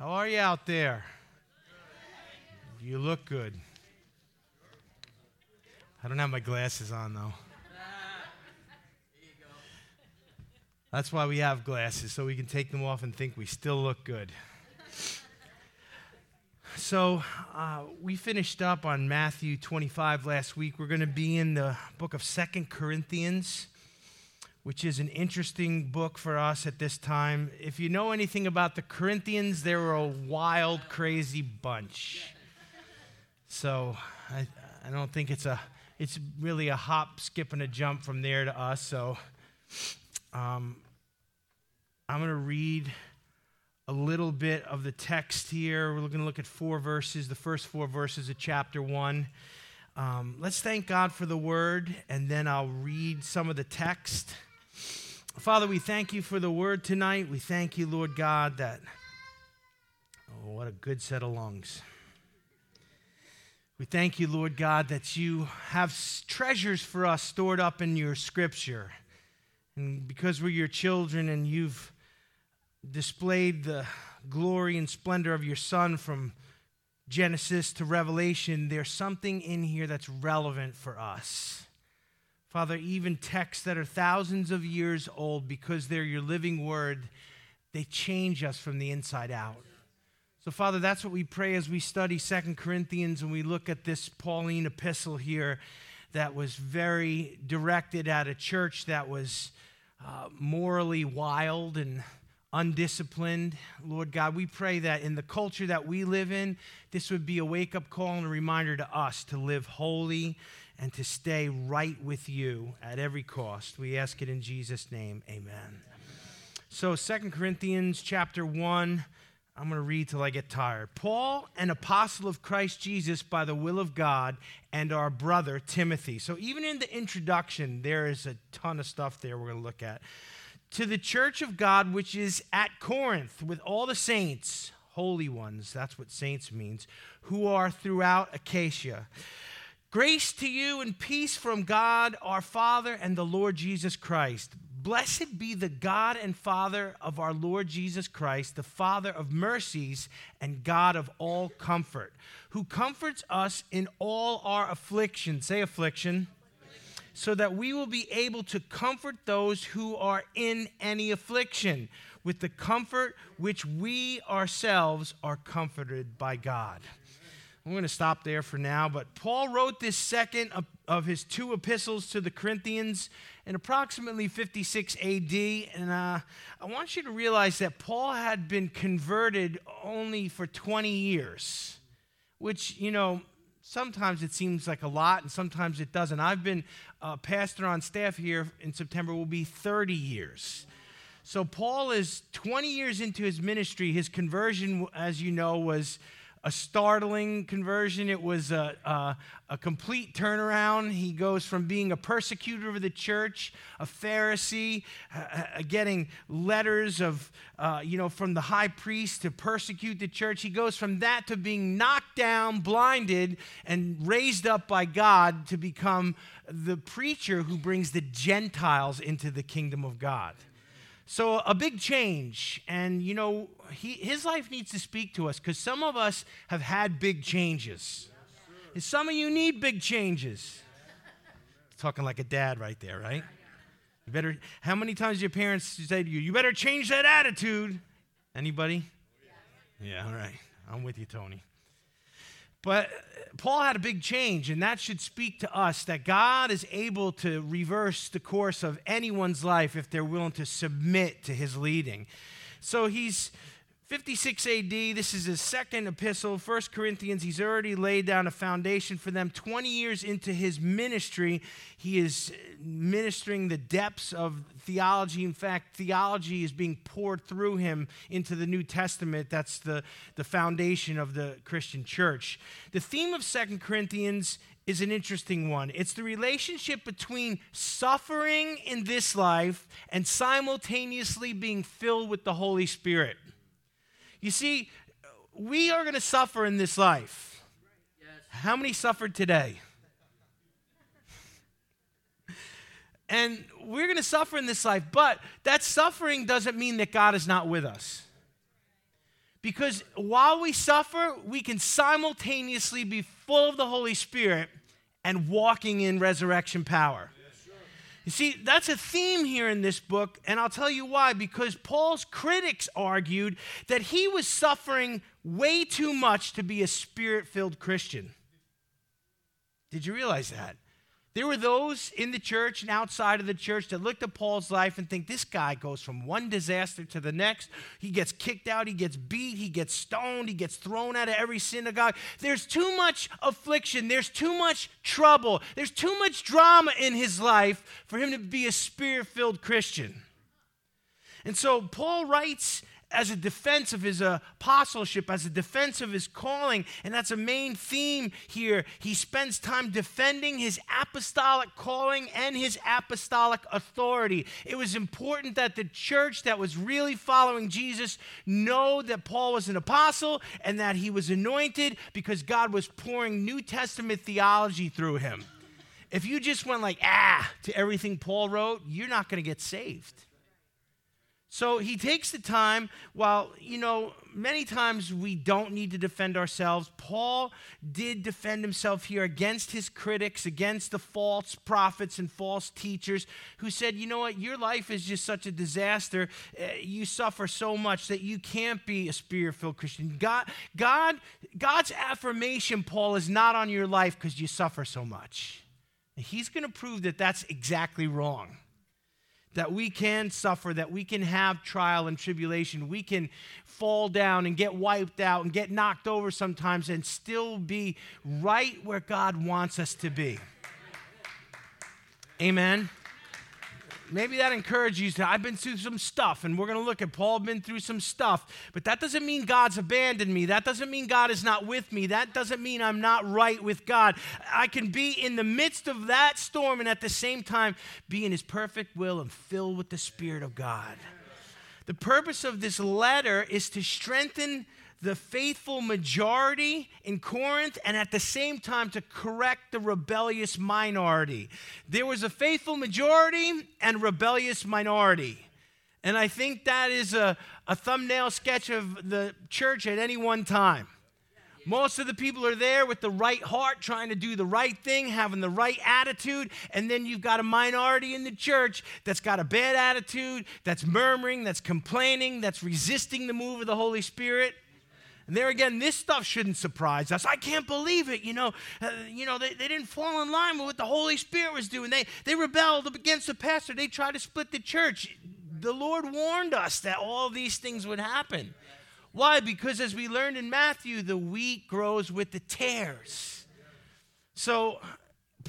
How are you out there? You look good. I don't have my glasses on though. That's why we have glasses, so we can take them off and think we still look good. So, uh, we finished up on Matthew 25 last week. We're going to be in the book of Second Corinthians, which is an interesting book for us at this time. If you know anything about the Corinthians, they were a wild, crazy bunch. So, I, I don't think it's a it's really a hop, skip, and a jump from there to us. So, um, I'm going to read a little bit of the text here. We're going to look at four verses, the first four verses of chapter one. Um, let's thank God for the word, and then I'll read some of the text. Father, we thank you for the word tonight. We thank you, Lord God, that, oh, what a good set of lungs. We thank you, Lord God, that you have treasures for us stored up in your scripture. And because we're your children and you've displayed the glory and splendor of your Son from Genesis to Revelation, there's something in here that's relevant for us. Father, even texts that are thousands of years old, because they're your living word, they change us from the inside out. So, Father, that's what we pray as we study Second Corinthians and we look at this Pauline epistle here that was very directed at a church that was uh, morally wild and undisciplined. Lord God, we pray that in the culture that we live in, this would be a wake up call and a reminder to us to live holy and to stay right with you at every cost. We ask it in Jesus' name. Amen. So, Second Corinthians chapter 1. I'm going to read till I get tired. Paul, an apostle of Christ Jesus by the will of God, and our brother Timothy. So, even in the introduction, there is a ton of stuff there we're going to look at to the church of God which is at Corinth with all the saints, holy ones, that's what saints means, who are throughout Achaia. Grace to you and peace from God our Father and the Lord Jesus Christ. Blessed be the God and Father of our Lord Jesus Christ, the Father of mercies and God of all comfort, who comforts us in all our affliction. Say affliction so that we will be able to comfort those who are in any affliction with the comfort which we ourselves are comforted by God. I'm going to stop there for now, but Paul wrote this second of his two epistles to the Corinthians in approximately 56 AD. And uh, I want you to realize that Paul had been converted only for 20 years, which, you know, sometimes it seems like a lot and sometimes it doesn't. I've been a pastor on staff here in September, will be 30 years. So Paul is 20 years into his ministry. His conversion, as you know, was a startling conversion. It was a, a, a, complete turnaround. He goes from being a persecutor of the church, a Pharisee, uh, uh, getting letters of, uh, you know, from the high priest to persecute the church. He goes from that to being knocked down, blinded, and raised up by God to become the preacher who brings the Gentiles into the kingdom of God. So, a big change. And, you know, he, his life needs to speak to us because some of us have had big changes. And some of you need big changes. Talking like a dad right there, right? You better, how many times your parents say to you, you better change that attitude? Anybody? Yeah, all right. I'm with you, Tony. But Paul had a big change, and that should speak to us that God is able to reverse the course of anyone's life if they're willing to submit to his leading. So he's 56 AD, this is his second epistle, 1 Corinthians. He's already laid down a foundation for them. 20 years into his ministry, he is ministering the depths of theology. In fact, theology is being poured through him into the New Testament. That's the, the foundation of the Christian church. The theme of 2 Corinthians is an interesting one. It's the relationship between suffering in this life and simultaneously being filled with the Holy Spirit. You see, we are going to suffer in this life. Yes. How many suffered today? and we're going to suffer in this life, but that suffering doesn't mean that God is not with us. Because while we suffer, we can simultaneously be full of the Holy Spirit and walking in resurrection power. You see, that's a theme here in this book, and I'll tell you why. Because Paul's critics argued that he was suffering way too much to be a spirit filled Christian. Did you realize that? There were those in the church and outside of the church that looked at Paul's life and think this guy goes from one disaster to the next. He gets kicked out, he gets beat, he gets stoned, he gets thrown out of every synagogue. There's too much affliction, there's too much trouble, there's too much drama in his life for him to be a spirit filled Christian. And so Paul writes as a defense of his apostleship, as a defense of his calling. And that's a main theme here. He spends time defending his apostolic calling and his apostolic authority. It was important that the church that was really following Jesus know that Paul was an apostle and that he was anointed because God was pouring New Testament theology through him. If you just went like, ah, to everything Paul wrote, you're not going to get saved. So he takes the time, while, you know, many times we don't need to defend ourselves. Paul did defend himself here against his critics, against the false prophets and false teachers who said, you know what, your life is just such a disaster. Eh, you suffer so much that you can't be a spirit filled Christian. God, God, God's affirmation, Paul, is not on your life because you suffer so much. he's going to prove that that's exactly wrong that we can suffer, that we can have trial and tribulation. We can fall down and get wiped out and get knocked over sometimes and still be right where God wants us to be. Amen. Maybe that encourages you to, I've been through some stuff, and we're going to look at Paul been through some stuff, but that doesn't mean God's abandoned me. That doesn't mean God is not with me. That doesn't mean I'm not right with God. I can be in the midst of that storm and at the same time be in his perfect will and filled with the Spirit of God. The purpose of this letter is to strengthen the faithful majority in Corinth and at the same time to correct the rebellious minority. There was a faithful majority and rebellious minority. And I think that is a, a thumbnail sketch of the church at any one time. Most of the people are there with the right heart, trying to do the right thing, having the right attitude. And then you've got a minority in the church that's got a bad attitude, that's murmuring, that's complaining, that's resisting the move of the Holy Spirit. And there again, this stuff shouldn't surprise us. I can't believe it. You know, uh, you know they, they didn't fall in line with what the Holy Spirit was doing. They, they rebelled against the pastor. They tried to split the church. The Lord warned us that all these things would happen. Why? Because as we learned in Matthew, the wheat grows with the tares. So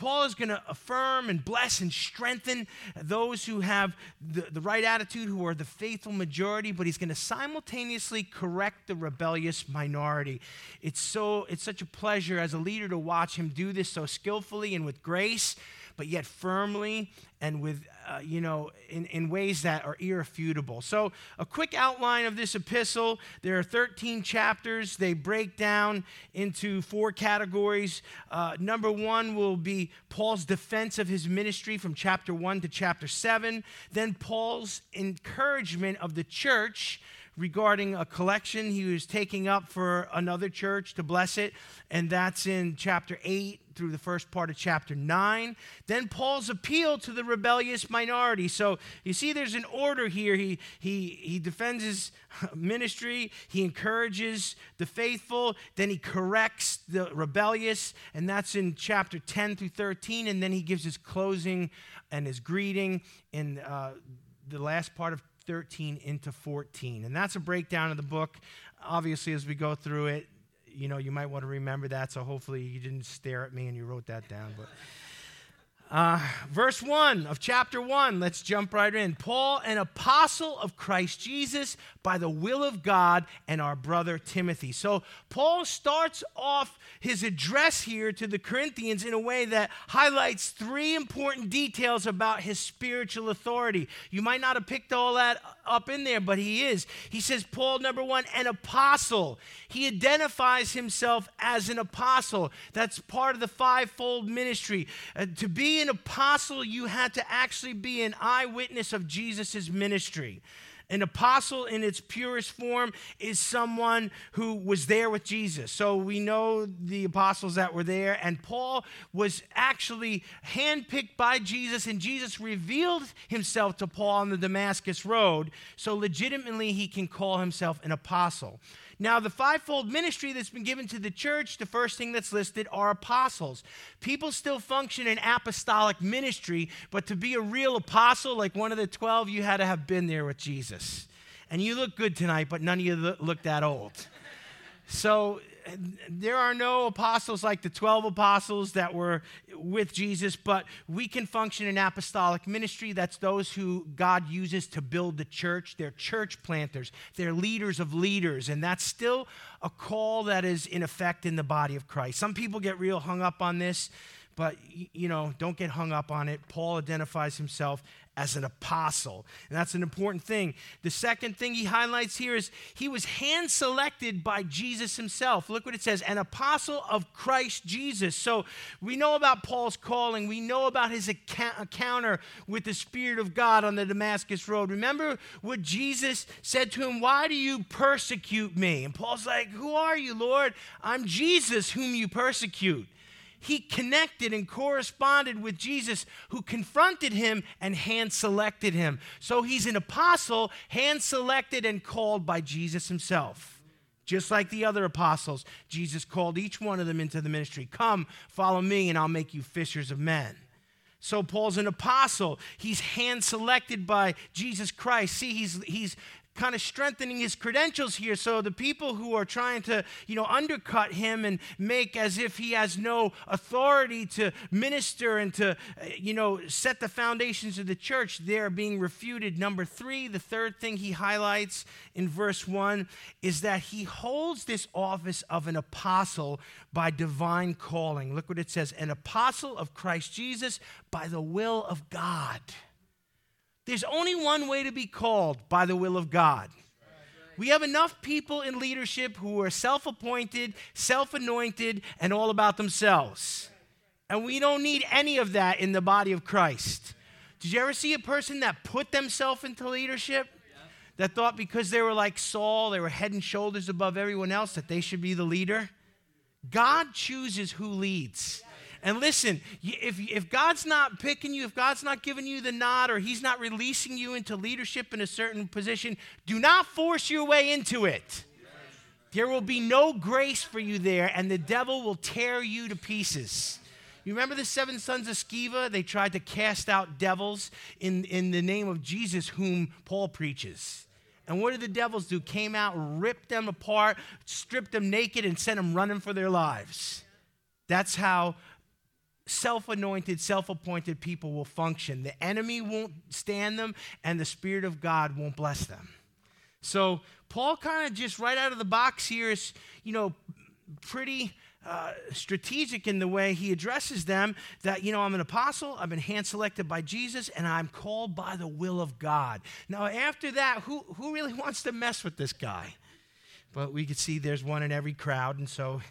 Paul is going to affirm and bless and strengthen those who have the, the right attitude, who are the faithful majority, but he's going to simultaneously correct the rebellious minority. It's so it's such a pleasure as a leader to watch him do this so skillfully and with grace but yet firmly and with, uh, you know, in, in ways that are irrefutable. So, a quick outline of this epistle there are 13 chapters. They break down into four categories. Uh, number one will be Paul's defense of his ministry from chapter one to chapter seven, then Paul's encouragement of the church regarding a collection he was taking up for another church to bless it, and that's in chapter 8 through the first part of chapter 9. Then Paul's appeal to the rebellious minority. So you see, there's an order here. He, he, he defends his ministry, he encourages the faithful, then he corrects the rebellious, and that's in chapter 10 through 13. And then he gives his closing and his greeting in uh, the last part of 13 into 14. And that's a breakdown of the book. Obviously, as we go through it, you know, you might want to remember that. So hopefully you didn't stare at me and you wrote that down. But. Uh, verse 1 of chapter 1, let's jump right in. Paul, an apostle of Christ Jesus by the will of God, and our brother Timothy. So, Paul starts off his address here to the Corinthians in a way that highlights three important details about his spiritual authority. You might not have picked all that up in there, but he is. He says, Paul, number one, an apostle. He identifies himself as an apostle. That's part of the fivefold ministry. Uh, to be an apostle, you had to actually be an eyewitness of Jesus' ministry. An apostle, in its purest form, is someone who was there with Jesus. So we know the apostles that were there, and Paul was actually handpicked by Jesus, and Jesus revealed himself to Paul on the Damascus Road. So legitimately, he can call himself an apostle. Now, the fivefold ministry that's been given to the church, the first thing that's listed are apostles. People still function in apostolic ministry, but to be a real apostle, like one of the 12, you had to have been there with Jesus. And you look good tonight, but none of you look that old. So there are no apostles like the 12 apostles that were with Jesus, but we can function in apostolic ministry. That's those who God uses to build the church. They're church planters, they're leaders of leaders, and that's still a call that is in effect in the body of Christ. Some people get real hung up on this, but you know, don't get hung up on it. Paul identifies himself as an apostle. And that's an important thing. The second thing he highlights here is he was hand selected by Jesus himself. Look what it says an apostle of Christ Jesus. So we know about Paul's calling, we know about his encounter with the Spirit of God on the Damascus Road. Remember what Jesus said to him, Why do you persecute me? And Paul's like, Who are you, Lord? I'm Jesus whom you persecute he connected and corresponded with Jesus, who confronted him and hand selected him. So he's an apostle, hand selected and called by Jesus himself. Just like the other apostles, Jesus called each one of them into the ministry Come, follow me, and I'll make you fishers of men. So Paul's an apostle. He's hand selected by Jesus Christ. See, he's, he's kind of strengthening his credentials here so the people who are trying to you know undercut him and make as if he has no authority to minister and to eh, you know set the foundations of the church they're being refuted. Number 3 the third thing he highlights in verse 1 is that he holds this office of an apostle by divine calling. Look what it says an apostle of Christ Jesus by the will of God there's only one way to be called by the will of God. We have enough people in leadership who are self appointed, self anointed, and all about themselves. And we don't need any of that in the body of Christ. Did you ever see a person that put themselves into leadership? That thought because they were like Saul, they were head and shoulders above everyone else, that they should be the leader? God chooses who leads. And listen, if, if God's not picking you, if God's not giving you the nod, or He's not releasing you into leadership in a certain position, do not force your way into it. There will be no grace for you there, and the devil will tear you to pieces. You remember the seven sons of Sceva? They tried to cast out devils in, in the name of Jesus, whom Paul preaches. And what did the devils do? Came out, ripped them apart, stripped them naked, and sent them running for their lives. That's how self anointed, self appointed people will function. The enemy won't stand them, and the Spirit of God won't bless them. So, Paul kind of just right out of the box here is, you know, pretty uh, strategic in the way he addresses them that, you know, I'm an apostle, I've been hand selected by Jesus, and I'm called by the will of God. Now, after that, who, who really wants to mess with this guy? But we could see there's one in every crowd, and so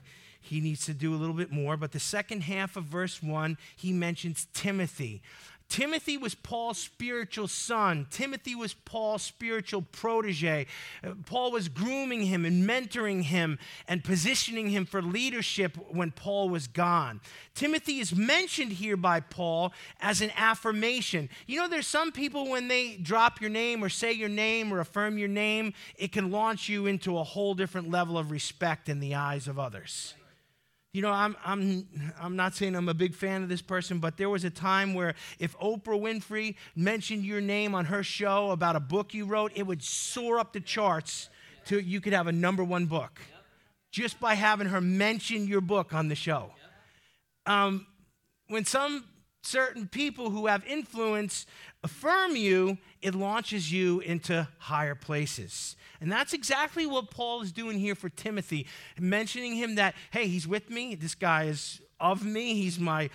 he needs to do a little bit more. But the second half of verse 1, he mentions Timothy. Timothy was Paul's spiritual son. Timothy was Paul's spiritual protege. Paul was grooming him and mentoring him and positioning him for leadership when Paul was gone. Timothy is mentioned here by Paul as an affirmation. You know, there's some people when they drop your name or say your name or affirm your name, it can launch you into a whole different level of respect in the eyes of others. You know, I'm, I'm, I'm not saying I'm a big fan of this person, but there was a time where if Oprah Winfrey mentioned your name on her show about a book you wrote, it would soar up the charts to you could have a number one book just by having her mention your book on the show. Um, when some certain people who have influence affirm you, it launches you into higher places. And that's exactly what Paul is doing here for Timothy, mentioning him that, hey, he's with me. This guy is of me. He's my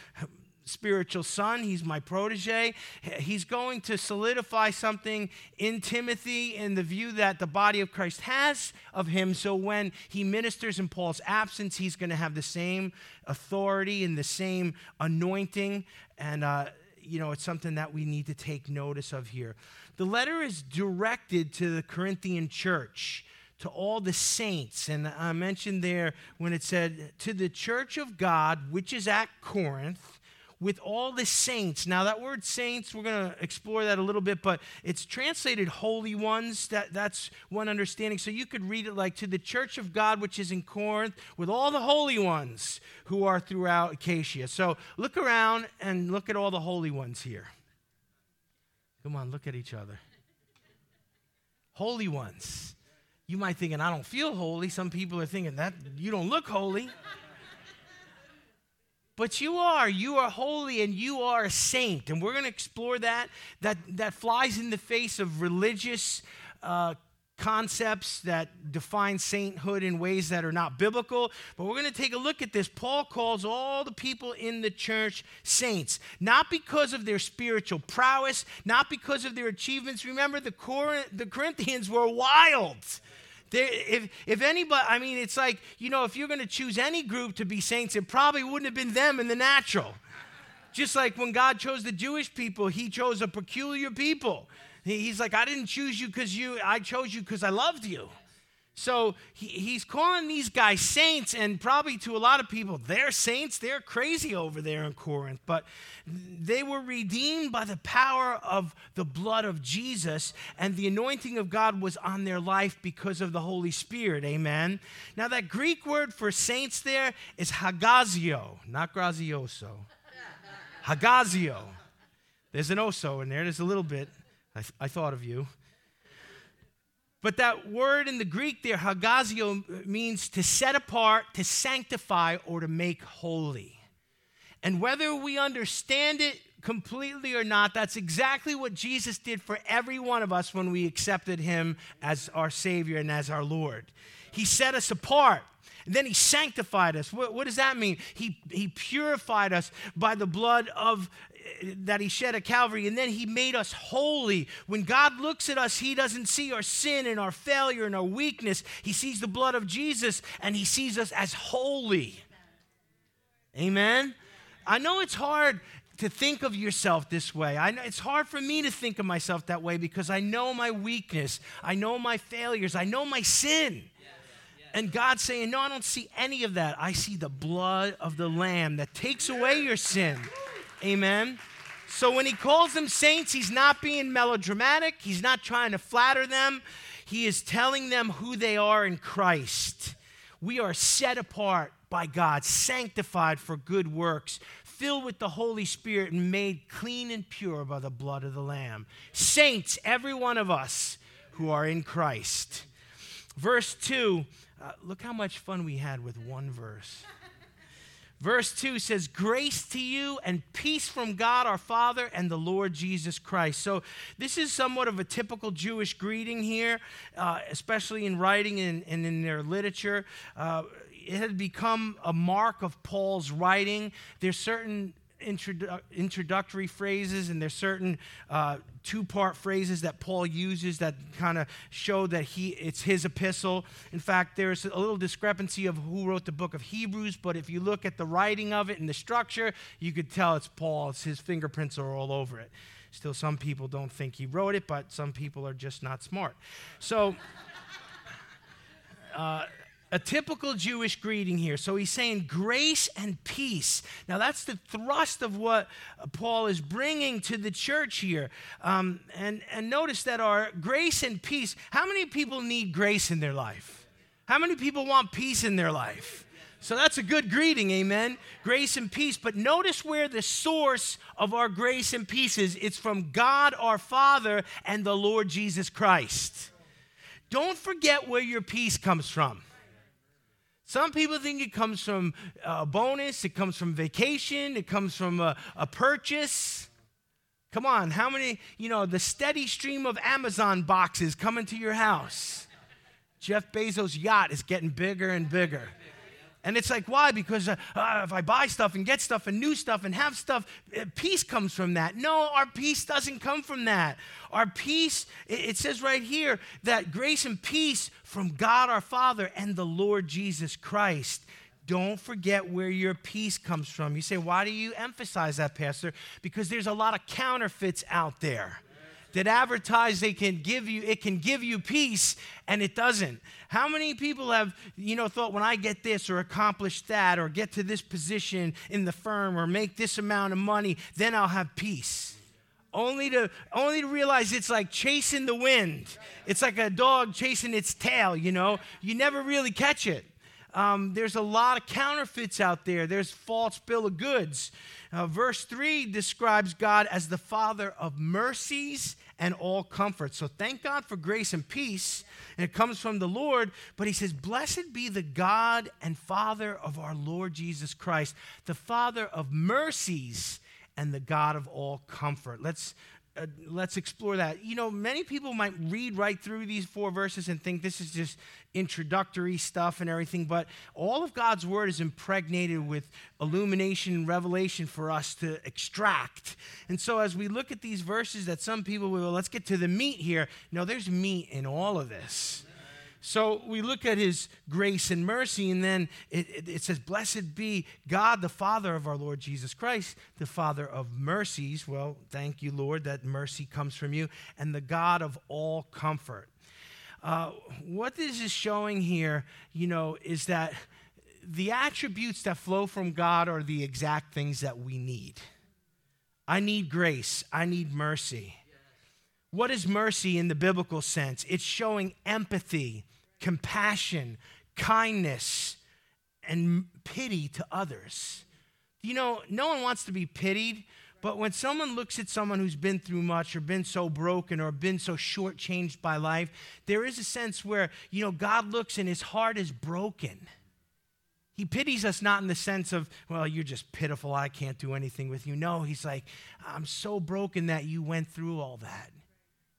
spiritual son. He's my protege. He's going to solidify something in Timothy in the view that the body of Christ has of him. So when he ministers in Paul's absence, he's going to have the same authority and the same anointing. And, uh, you know, it's something that we need to take notice of here. The letter is directed to the Corinthian church, to all the saints. And I mentioned there when it said, to the church of God, which is at Corinth with all the saints. Now, that word saints, we're going to explore that a little bit, but it's translated holy ones. That, that's one understanding. So you could read it like to the church of God, which is in Corinth, with all the holy ones who are throughout Achaia. So look around and look at all the holy ones here. Come on, look at each other. Holy ones. You might think, and I don't feel holy. Some people are thinking that you don't look holy. But you are. You are holy and you are a saint. And we're going to explore that. That, that flies in the face of religious uh, concepts that define sainthood in ways that are not biblical. But we're going to take a look at this. Paul calls all the people in the church saints, not because of their spiritual prowess, not because of their achievements. Remember, the, Cor- the Corinthians were wild. There, if, if anybody, I mean, it's like, you know, if you're going to choose any group to be saints, it probably wouldn't have been them in the natural. Just like when God chose the Jewish people, he chose a peculiar people. He's like, I didn't choose you because you, I chose you because I loved you. So he, he's calling these guys saints, and probably to a lot of people, they're saints. They're crazy over there in Corinth. But they were redeemed by the power of the blood of Jesus, and the anointing of God was on their life because of the Holy Spirit. Amen. Now, that Greek word for saints there is hagazio, not grazioso. hagazio. There's an oso in there, there's a little bit. I, th- I thought of you. But that word in the Greek there, hagazio, means to set apart, to sanctify, or to make holy. And whether we understand it completely or not, that's exactly what Jesus did for every one of us when we accepted him as our Savior and as our Lord. He set us apart. And then he sanctified us. What, what, does that mean? He, he purified us by the blood of that he shed at Calvary, and then he made us holy. When God looks at us, he doesn't see our sin and our failure and our weakness. He sees the blood of Jesus and he sees us as holy. Amen. I know it's hard to think of yourself this way. I know it's hard for me to think of myself that way because I know my weakness, I know my failures, I know my sin. And God's saying, No, I don't see any of that. I see the blood of the Lamb that takes away your sin. Amen. So when he calls them saints, he's not being melodramatic, he's not trying to flatter them. He is telling them who they are in Christ. We are set apart by God, sanctified for good works, filled with the Holy Spirit, and made clean and pure by the blood of the Lamb. Saints, every one of us who are in Christ. Verse 2, uh, look how much fun we had with one verse. Verse 2 says, Grace to you and peace from God our Father and the Lord Jesus Christ. So, this is somewhat of a typical Jewish greeting here, uh, especially in writing and, and in their literature. Uh, it had become a mark of Paul's writing. There's certain introdu- introductory phrases and there's certain uh, two-part phrases that Paul uses that kind of show that he it's his epistle. In fact, there's a little discrepancy of who wrote the book of Hebrews, but if you look at the writing of it and the structure, you could tell it's Paul. His fingerprints are all over it. Still, some people don't think he wrote it, but some people are just not smart. So. Uh, a typical Jewish greeting here. So he's saying grace and peace. Now, that's the thrust of what Paul is bringing to the church here. Um, and, and notice that our grace and peace, how many people need grace in their life? How many people want peace in their life? So that's a good greeting, amen. Grace and peace. But notice where the source of our grace and peace is it's from God our Father and the Lord Jesus Christ. Don't forget where your peace comes from. Some people think it comes from a bonus, it comes from vacation, it comes from a, a, purchase. Come on, how many, you know, the steady stream of Amazon boxes coming to your house? Jeff Bezos' yacht is getting bigger and bigger. And it's like, why? Because uh, uh, if I buy stuff and get stuff and new stuff and have stuff, uh, peace comes from that. No, our peace doesn't come from that. Our peace, it, it says right here that grace and peace from God our Father and the Lord Jesus Christ. don't forget where your peace comes from. You say, why do you emphasize that, Pastor? Because there's a lot of counterfeits out there that advertise they can give you it can give you peace and it doesn't. How many people have you know thought when i get this or accomplish that or get to this position in the firm or make this amount of money then i'll have peace. Only to only to realize it's like chasing the wind. It's like a dog chasing its tail you know? You never really catch it. Um, there's a lot of counterfeits out there. There's false bill of goods. Uh, verse 3 describes God as the Father of mercies and all comfort. So thank God for grace and peace. And it comes from the Lord. But he says, Blessed be the God and Father of our Lord Jesus Christ, the Father of mercies and the God of all comfort. Let's uh, let's explore that. You know, many people might read right through these four verses and think this is just introductory stuff and everything, but all of God's word is impregnated with illumination and revelation for us to extract. And so, as we look at these verses, that some people will, let's get to the meat here. No, there's meat in all of this. So we look at his grace and mercy, and then it, it, it, says, Blessed be God, the Father of our Lord Jesus Christ, the Father of mercies. Well, thank you, Lord, that mercy comes from you, and the God of all comfort. Uh, what this is showing here, you know, is that the attributes that flow from God are the exact things that we need. I need grace, I need mercy. What is mercy in the biblical sense? It's showing empathy compassion, kindness, and pity to others. You know, no one wants to be pitied, but when someone looks at someone who's been through much or been so broken or been so shortchanged by life, there is a sense where, you know, God looks and his heart is broken. He pities us not in the sense of, well, you're just pitiful, I can't do anything with you. No, he's like, I'm so broken that you went through all that.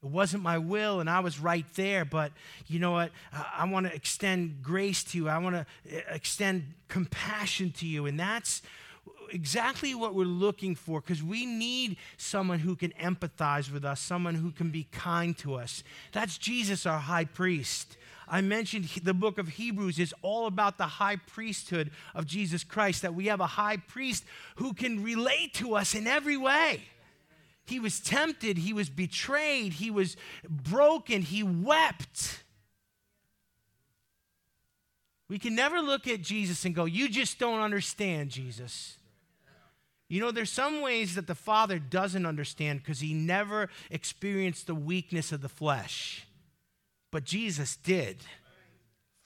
It wasn't my will, and I was right there. But you know what? I, want to extend grace to you. I want to eh, extend compassion to you. And that's exactly what we're looking for because we need someone who can empathize with us, someone who can be kind to us. That's Jesus, our high priest. I mentioned the book of Hebrews is all about the high priesthood of Jesus Christ, that we have a high priest who can relate to us in every way. He was tempted, he was betrayed, he was broken, he wept. We can never look at Jesus and go, You just don't understand, Jesus. You know, there's some ways that the Father doesn't understand because he never experienced the weakness of the flesh. But Jesus did.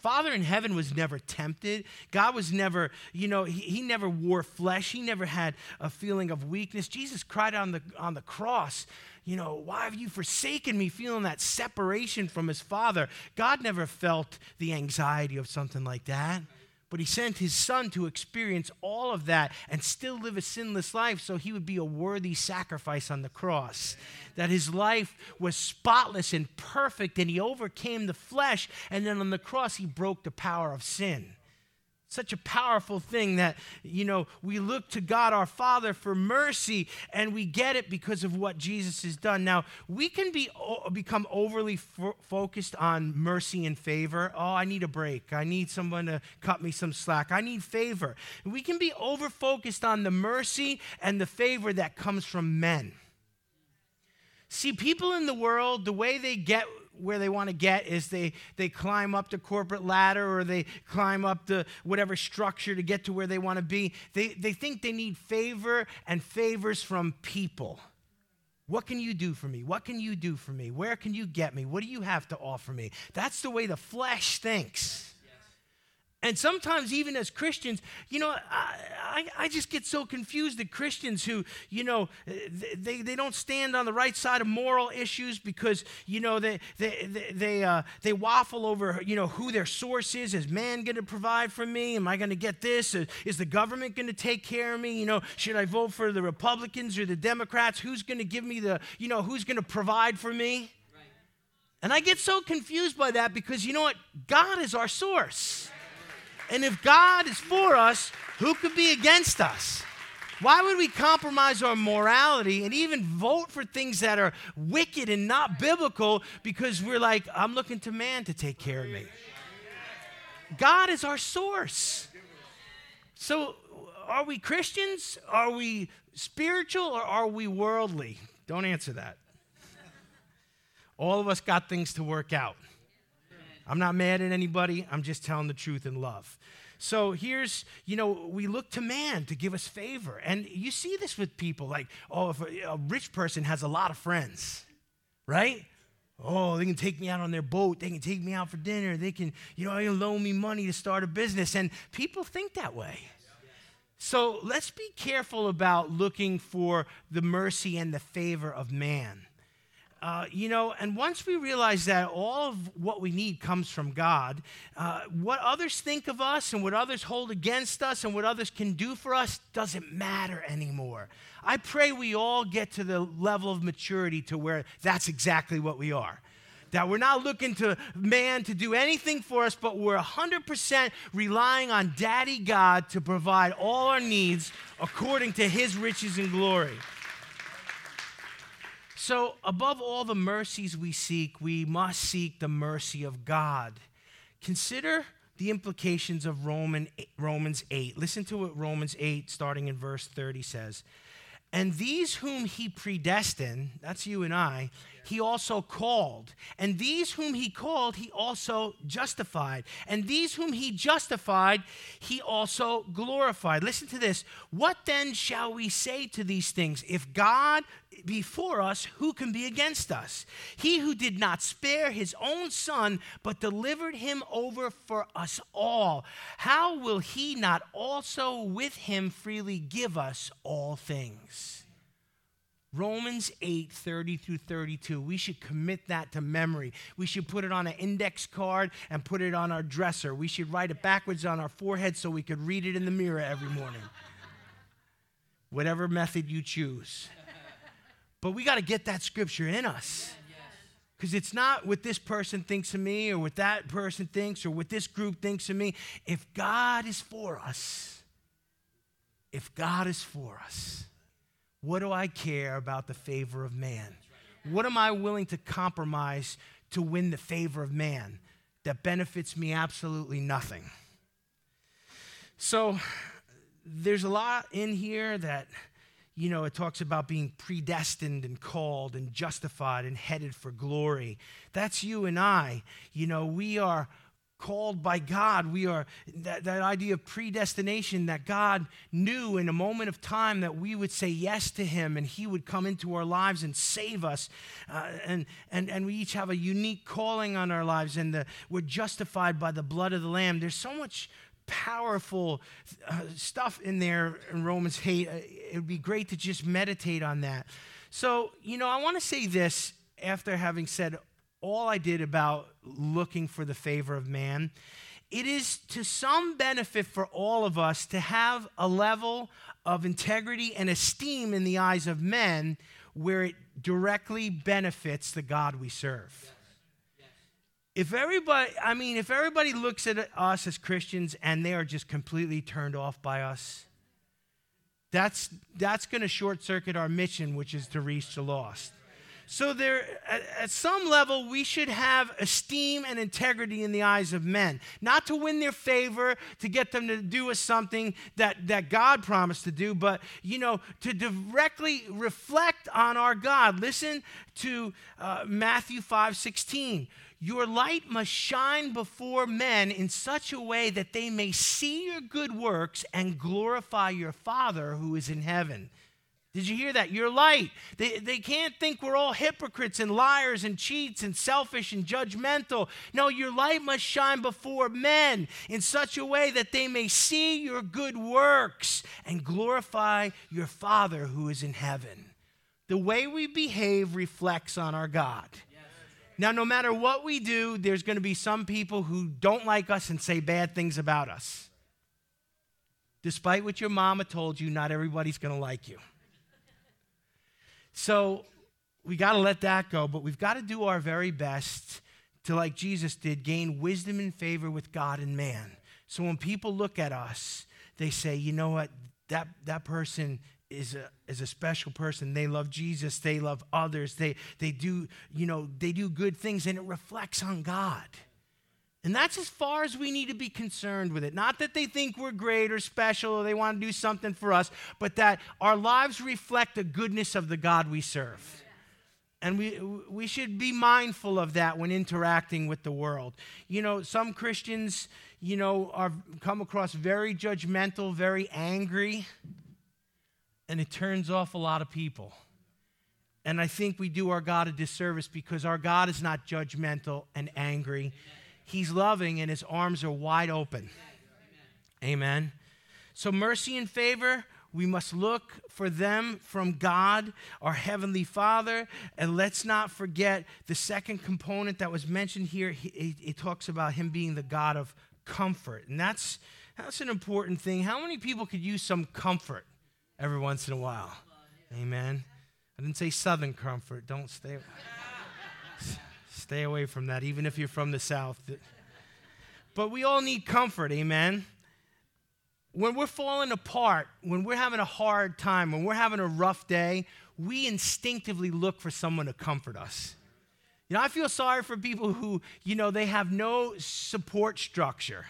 Father in heaven was never tempted. God was never, you know, he, he, never wore flesh. He never had a feeling of weakness. Jesus cried on the, on the cross, you know, why have you forsaken me? Feeling that separation from his Father. God never felt the anxiety of something like that. But he sent his son to experience all of that and still live a sinless life so he would be a worthy sacrifice on the cross. That his life was spotless and perfect and he overcame the flesh. And then on the cross, he broke the power of sin such a powerful thing that you know we look to god our father for mercy and we get it because of what jesus has done. Now we can be become overly fo- focused on mercy and favor. Oh i need a break. I need someone to cut me some slack. I need favor. We can be over focused on the mercy and the favor that comes from men. See, people in the world, the way they get where they want to get is they, they climb up the corporate ladder or they climb up the whatever structure to get to where they want to be. They, they think they need favor and favors from people. What can you do for me? What can you do for me? Where can you get me? What do you have to offer me? That's the way the flesh thinks. And sometimes, even as Christians, you know, I, I, I, just get so confused at Christians who, you know, they, they don't stand on the right side of moral issues because, you know, they, they, they, they, uh, they waffle over, you know, who their source is. Is man going to provide for me? Am I going to get this? Is the government going to take care of me? You know, should I vote for the Republicans or the Democrats? Who's going to give me the, you know, who's going to provide for me? And I get so confused by that because, you know what? God is our source. And if God is for us, who could be against us? Why would we compromise our morality and even vote for things that are wicked and not biblical because we're like, I'm looking to man to take care of me? God is our source. So, are we Christians? Are we spiritual or are we worldly? Don't answer that. All of us got things to work out. I'm not mad at anybody, I'm just telling the truth in love. So here's, you know, we look to man to give us favor. And you see this with people like, oh, if a, a rich person has a lot of friends, right? Oh, they can take me out on their boat. They can take me out for dinner. They can, you know, they can loan me money to start a business. And people think that way. So let's be careful about looking for the mercy and the favor of man. Uh, you know, and once we realize that all of what we need comes from God, uh, what others think of us and what others hold against us and what others can do for us doesn't matter anymore. I pray we all get to the level of maturity to where that's exactly what we are. That we're not looking to man to do anything for us, but we're 100% relying on Daddy God to provide all our needs according to his riches and glory. So, above all the mercies we seek, we must seek the mercy of God. Consider the implications of Roman, Romans 8. Listen to what Romans 8, starting in verse 30, says. And these whom he predestined, that's you and I, he also called. And these whom he called, he also justified. And these whom he justified, he also glorified. Listen to this. What then shall we say to these things? If God before us, who can be against us? He who did not spare his own son, but delivered him over for us all, how will he not also with him freely give us all things? Romans 8, 30 through 32. We should commit that to memory. We should put it on an index card and put it on our dresser. We should write it backwards on our forehead so we could read it in the mirror every morning. Whatever method you choose. But we got to get that scripture in us. Because it's not what this person thinks of me or what that person thinks or what this group thinks of me. If God is for us, if God is for us, what do I care about the favor of man? What am I willing to compromise to win the favor of man that benefits me absolutely nothing? So there's a lot in here that you know, it talks about being predestined and called and justified and headed for glory. That's you and I. You know, we are called by God. We are that, that idea of predestination that God knew in a moment of time that we would say yes to Him and He would come into our lives and save us. Uh, and, and, and we each have a unique calling on our lives, and the, we're justified by the blood of the Lamb. There's so much powerful uh, stuff in there in Romans 8. Uh, it would be great to just meditate on that. So, you know, I want to say this after having said all I did about looking for the favor of man. It is to some benefit for all of us to have a level of integrity and esteem in the eyes of men where it directly benefits the God we serve. If everybody, I mean, if everybody looks at us as Christians and they are just completely turned off by us, that's, that's going to short circuit our mission, which is to reach the lost. So, there, at, at, some level, we should have esteem and integrity in the eyes of men, not to win their favor, to get them to do us something that, that God promised to do, but you know, to directly reflect on our God. Listen to uh, Matthew five sixteen. Your light must shine before men in such a way that they may see your good works and glorify your Father who is in heaven. Did you hear that? Your light. They, they can't think we're all hypocrites and liars and cheats and selfish and judgmental. No, your light must shine before men in such a way that they may see your good works and glorify your Father who is in heaven. The way we behave reflects on our God. Now, no matter what we do, there's going to be some people who don't like us and say bad things about us. Despite what your mama told you, not everybody's going to like you. So we got to let that go, but we've got to do our very best to, like Jesus did, gain wisdom and favor with God and man. So when people look at us, they say, you know what, that, that person is a, is a special person. They love Jesus. They love others. They, they do, you know, they do good things and it reflects on God. And that's as far as we need to be concerned with it. Not that they think we're great or special or they want to do something for us, but that our lives reflect the goodness of the God we serve. And we, we should be mindful of that when interacting with the world. You know, some Christians, you know, are come across very judgmental, very angry, and it turns off a lot of people. And I think we do our God a disservice because our God is not judgmental and angry. He's loving and his arms are wide open. Amen. So, mercy and favor, we must look for them from God, our Heavenly Father. And let's not forget the second component that was mentioned here. It talks about Him being the God of comfort. And that's, that's an important thing. How many people could use some comfort every once in a while? Amen. I didn't say southern comfort. Don't stay. Stay away from that, even if you're from the South. But we all need comfort, amen? When we're falling apart, when we're having a hard time, when we're having a rough day, we instinctively look for someone to comfort us. You know, I feel sorry for people who, you know, they have no support structure.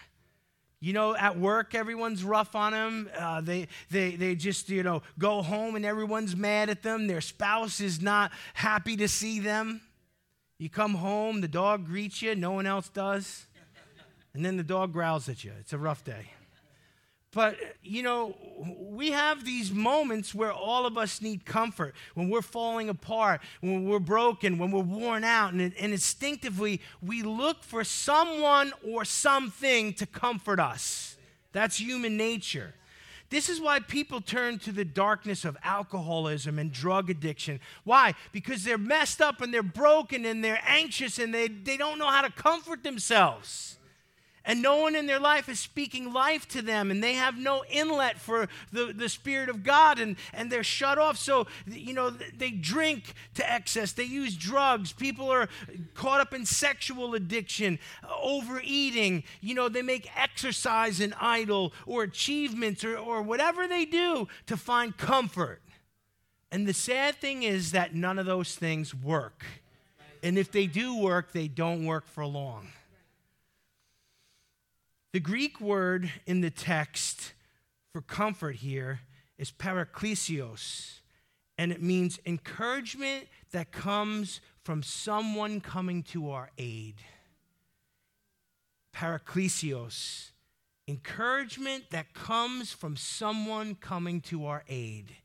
You know, at work, everyone's rough on them. Uh, they, they, they just, you know, go home and everyone's mad at them. Their spouse is not happy to see them. You come home, the dog greets you, no one else does. And then the dog growls at you. It's a rough day. But, you know, we have these moments where all of us need comfort when we're falling apart, when we're broken, when we're worn out. And, and instinctively, we look for someone or something to comfort us. That's human nature. This is why people turn to the darkness of alcoholism and drug addiction. Why? Because they're messed up and they're broken and they're anxious and they, they don't know how to comfort themselves and no one in their life is speaking life to them and they have no inlet for the, the spirit of god and, and they're shut off. So you know they drink to excess. They use drugs. People are caught up in sexual addiction overeating. You know they make exercise an idol or achievements or, or whatever they do to find comfort. And the sad thing is that none of those things work. And if they do work they don't work for long the Greek word in the text for comfort here is paraklesios, and it means encouragement that comes from someone coming to our aid. Paraklesios, encouragement that comes from someone coming to our aid.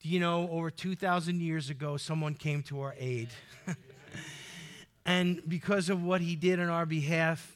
Do you know, over 2,000 years ago, someone came to our aid. and because of what he did on our behalf,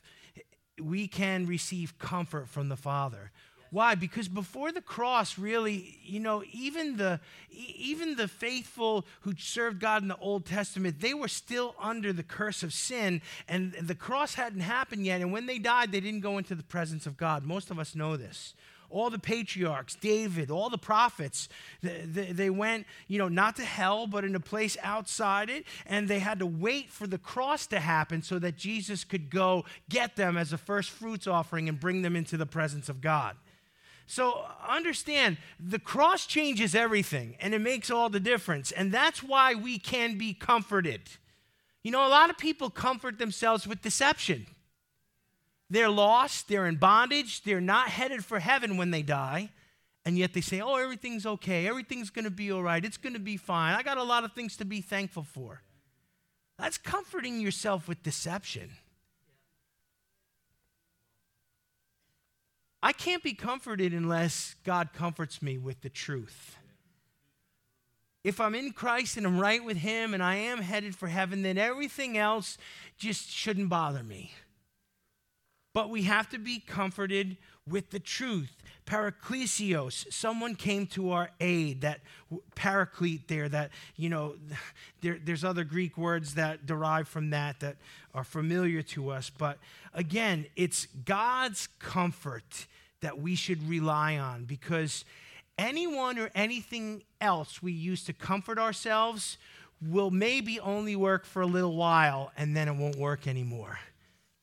we can receive comfort from the Father. Why? Because before the cross, really, you know, even the even the faithful who served God in the Old Testament, they were still under the curse of sin, and the cross hadn't happened yet. And when they died, they didn't go into the presence of God. Most of us know this all the patriarchs, David, all the prophets, they, went, you know, not to hell, but in a place outside it, and they had to wait for the cross to happen so that Jesus could go get them as a first fruits offering and bring them into the presence of God. So understand, the cross changes everything, and it makes all the difference. And that's why we can be comforted. You know, a lot of people comfort themselves with deception. They're lost, they're in bondage, they're not headed for heaven when they die. And yet they say, oh, everything's okay, everything's gonna be all right, it's gonna be fine. I got a lot of things to be thankful for. That's comforting yourself with deception. I can't be comforted unless God comforts me with the truth. If I'm in Christ and I'm right with Him and I am headed for heaven, then everything else just shouldn't bother me. But we have to be comforted with the truth. Paraklesios, someone came to our aid. That paraclete there, that, you know, there, there's other Greek words that derive from that that are familiar to us. But again, it's God's comfort that we should rely on because anyone or anything else we use to comfort ourselves will maybe only work for a little while and then it won't work anymore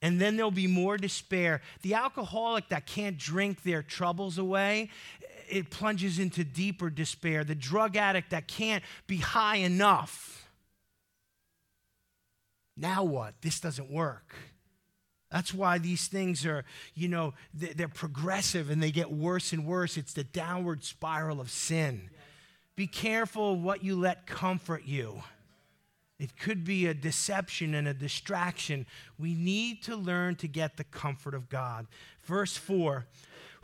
and then there'll be more despair. The alcoholic that can't drink their troubles away, it plunges into deeper despair. The drug addict that can't be high enough. Now what? This doesn't work. That's why these things are, you know, they're progressive and they get worse and worse. It's the downward spiral of sin. Be careful what you let comfort you. It could be a deception and a distraction. We need to learn to get the comfort of God. Verse 4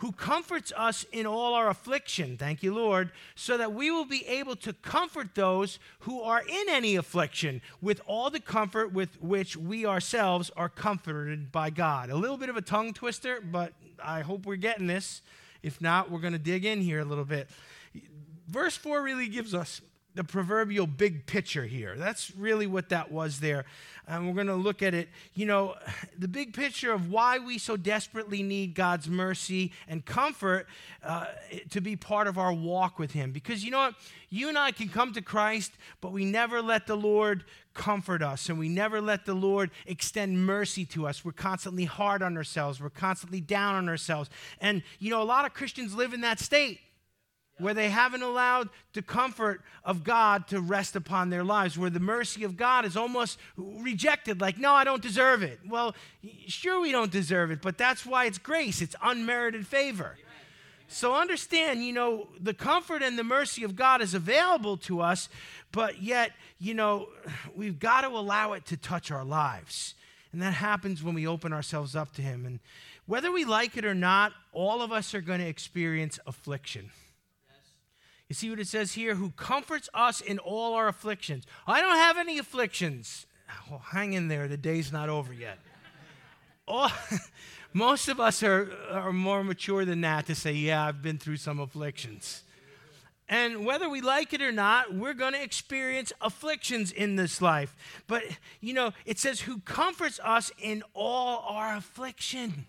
who comforts us in all our affliction. Thank you, Lord, so that we will be able to comfort those who are in any affliction with all the comfort with which we ourselves are comforted by God. A little bit of a tongue twister, but I hope we're getting this. If not, we're going to dig in here a little bit. Verse 4 really gives us the proverbial big picture here. That's really what that was there. And we're going to look at it, you know, the big picture of why we so desperately need God's mercy and comfort uh, to be part of our walk with Him. Because you know what? You and I can come to Christ, but we never let the Lord comfort us and we never let the Lord extend mercy to us. We're constantly hard on ourselves, we're constantly down on ourselves. And, you know, a lot of Christians live in that state where they haven't allowed the comfort of God to rest upon their lives, where the mercy of God is almost rejected, like, no, I don't deserve it. Well, sure, we don't deserve it, but that's why it's grace, it's unmerited favor. So understand, you know, the comfort and the mercy of God is available to us, but yet, you know, we've got to allow it to touch our lives. And that happens when we open ourselves up to Him. And whether we like it or not, all of us are going to experience affliction. You see what it says here? Who comforts us in all our afflictions. I don't have any afflictions. Well, hang in there. The day's not over yet. Most of us are, are more mature than that to say, yeah, I've been through some afflictions. And whether we like it or not, we're going to experience afflictions in this life. But, you know, it says, who comforts us in all our affliction.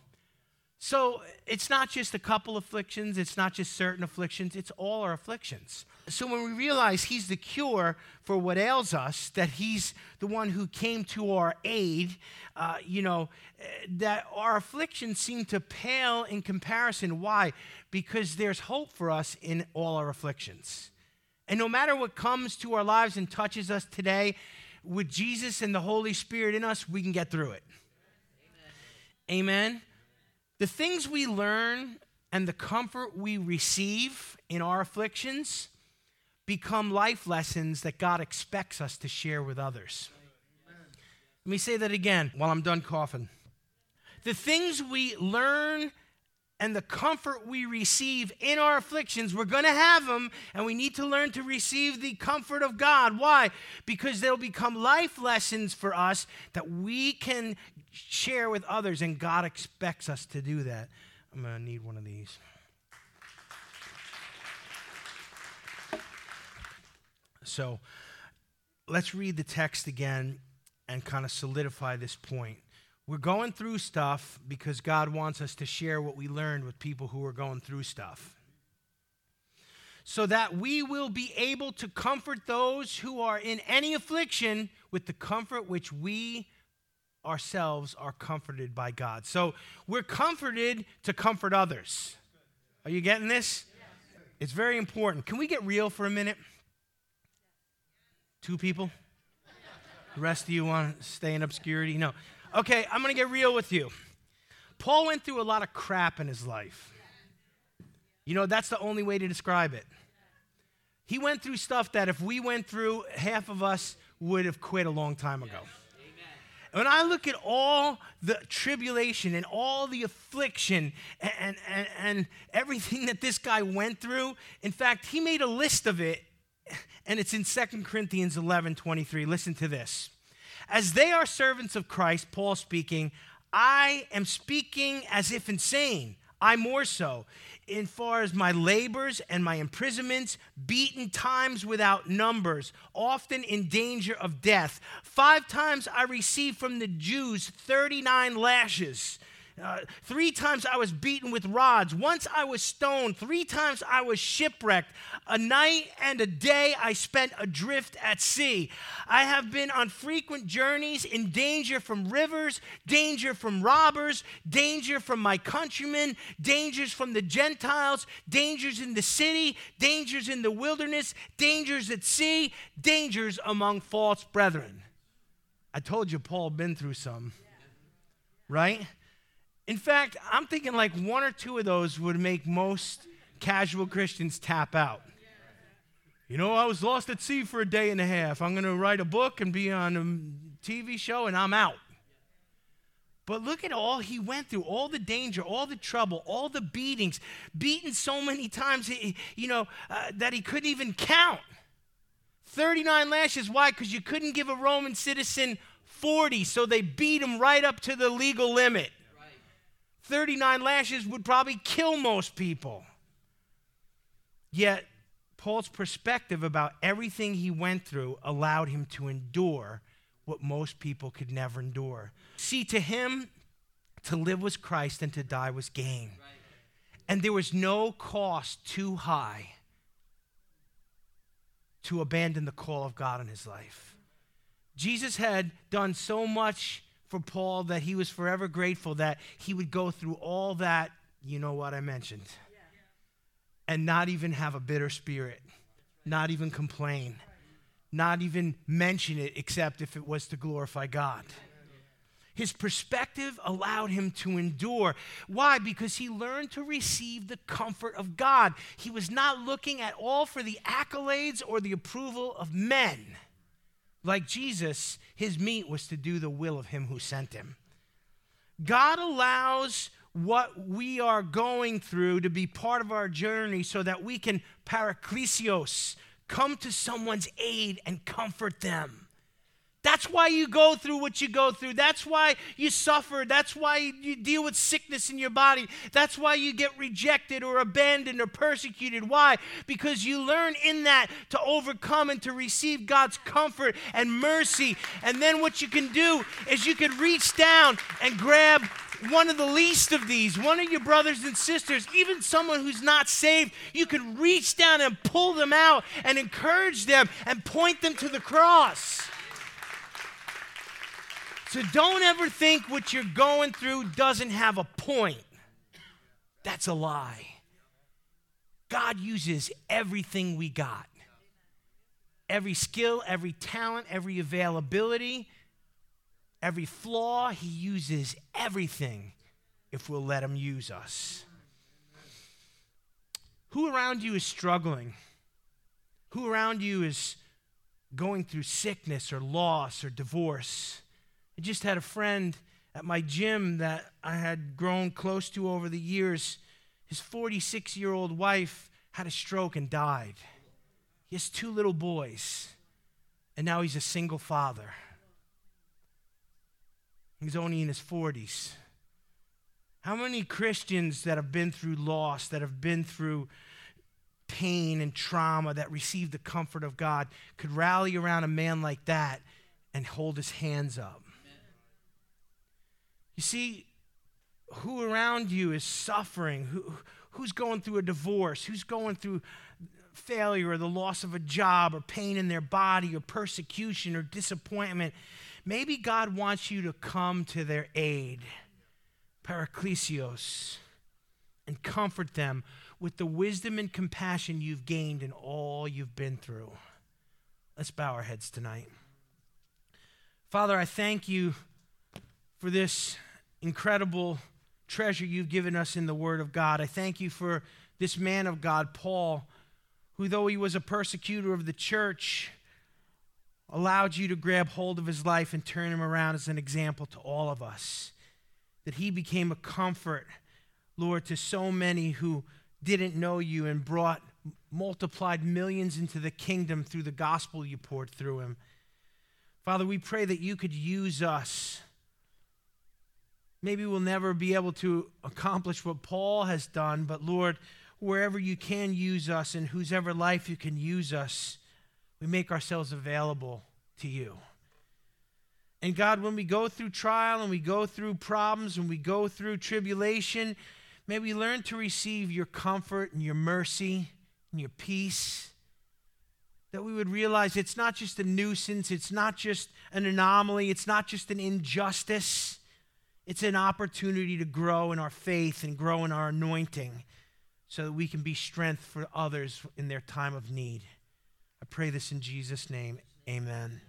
So it's not just a couple afflictions, it's not just certain afflictions, it's all our afflictions. So when we realize He's the cure for what ails us, that He's the one who came to our aid, uh, you know, that our afflictions seem to pale in comparison. Why? Because there's hope for us in all our afflictions. And no matter what comes to our lives and touches us today, with Jesus and the Holy Spirit in us, we can get through it. Amen. Amen. The things we learn and the comfort we receive in our afflictions become life lessons that God expects us to share with others. Let me say that again while I'm done coughing. The things we learn and the comfort we receive in our afflictions, we're going to have them, and we need to learn to receive the comfort of God. Why? Because they'll become life lessons for us that we can share with others, and God expects us to do that. I'm going to need one of these. So let's read the text again and kind of solidify this point. We're going through stuff because God wants us to share what we learned with people who are going through stuff. So that we will be able to comfort those who are in any affliction with the comfort which we ourselves are comforted by God. So we're comforted to comfort others. Are you getting this? It's very important. Can we get real for a minute? Two people? The rest of you want to stay in obscurity? No. Okay, I'm going to get real with you. Paul went through a lot of crap in his life. You know, that's the only way to describe it. He went through stuff that if we went through, half of us would have quit a long time ago. When I look at all the tribulation and all the affliction and, and, and everything that this guy went through, in fact, he made a list of it, and it's in 2 Corinthians 11 23. Listen to this. As they are servants of Christ, Paul speaking, I am speaking as if insane. I more so, in far as my labors and my imprisonments, beaten times without numbers, often in danger of death. Five times I received from the Jews 39 lashes. Uh, three times I was beaten with rods. Once I was stoned. Three times I was shipwrecked. A night and a day I spent adrift at sea. I have been on frequent journeys in danger from rivers, danger from robbers, danger from my countrymen, dangers from the Gentiles, dangers in the city, dangers in the wilderness, dangers at sea, dangers among false brethren. I told you Paul been through some right? In fact, I'm thinking like one or two of those would make most casual Christians tap out. You know, I was lost at sea for a day and a half. I'm going to write a book and be on a TV show, and I'm out. But look at all he went through, all the danger, all the trouble, all the beatings, beaten so many times, you know, uh, that he couldn't even count. 39 lashes. Why? Because you couldn't give a Roman citizen 40, so they beat him right up to the legal limit. 39 lashes would probably kill most people. Yet, Paul's perspective about everything he went through allowed him to endure what most people could never endure. See, to him, to live was Christ and to die was gain. And there was no cost too high to abandon the call of God in his life. Jesus had done so much for Paul that he was forever grateful that he would go through all that, you know what I mentioned, and not even have a bitter spirit, not even complain, not even mention it except if it was to glorify God. His perspective allowed him to endure. Why? Because he learned to receive the comfort of God. He was not looking at all for the accolades or the approval of men. Like Jesus, his meat was to do the will of him who sent him. God allows what we are going through to be part of our journey so that we can paraklesios, come to someone's aid and comfort them. That's why you go through what you go through. That's why you suffer. That's why you deal with sickness in your body. That's why you get rejected or abandoned or persecuted. Why? Because you learn in that to overcome and to receive God's comfort and mercy. And then what you can do is you can reach down and grab one of the least of these, one of your brothers and sisters, even someone who's not saved, you can reach down and pull them out and encourage them and point them to the cross. So don't ever think what you're going through doesn't have a point. That's a lie. God uses everything we got every skill, every talent, every availability, every flaw. He uses everything if we'll let Him use us. Who around you is struggling? Who around you is going through sickness or loss or divorce? I just had a friend at my gym that I had grown close to over the years. His 46 year old wife had a stroke and died. He has two little boys, and now he's a single father. He's only in his 40s. How many Christians that have been through loss, that have been through pain and trauma, that received the comfort of God, could rally around a man like that and hold his hands up? You see, who around you is suffering? Who, who's going through a divorce? Who's going through failure or the loss of a job or pain in their body or persecution or disappointment? Maybe God wants you to come to their aid, parakletos, and comfort them with the wisdom and compassion you've gained in all you've been through. Let's bow our heads tonight. Father, I thank you for this incredible treasure you've given us in the Word of God. I thank you for this man of God, Paul, who, though he was a persecutor of the church, allowed you to grab hold of his life and turn him around as an example to all of us. That he became a comfort, Lord, to so many who didn't know you and brought multiplied millions into the kingdom through the gospel you poured through him. Father, we pray that you could use us. Maybe we'll never be able to accomplish what Paul has done, but Lord, wherever you can use us and whosever life you can use us, we make ourselves available to you. And God, when we go through trial and we go through problems and we go through tribulation, may we learn to receive your comfort and your mercy and your peace that we would realize it's not just a nuisance, it's not just an anomaly, it's not just an injustice. It's an opportunity to grow in our faith and grow in our anointing so that we can be strength for others in their time of need. I pray this in Jesus' name. Amen.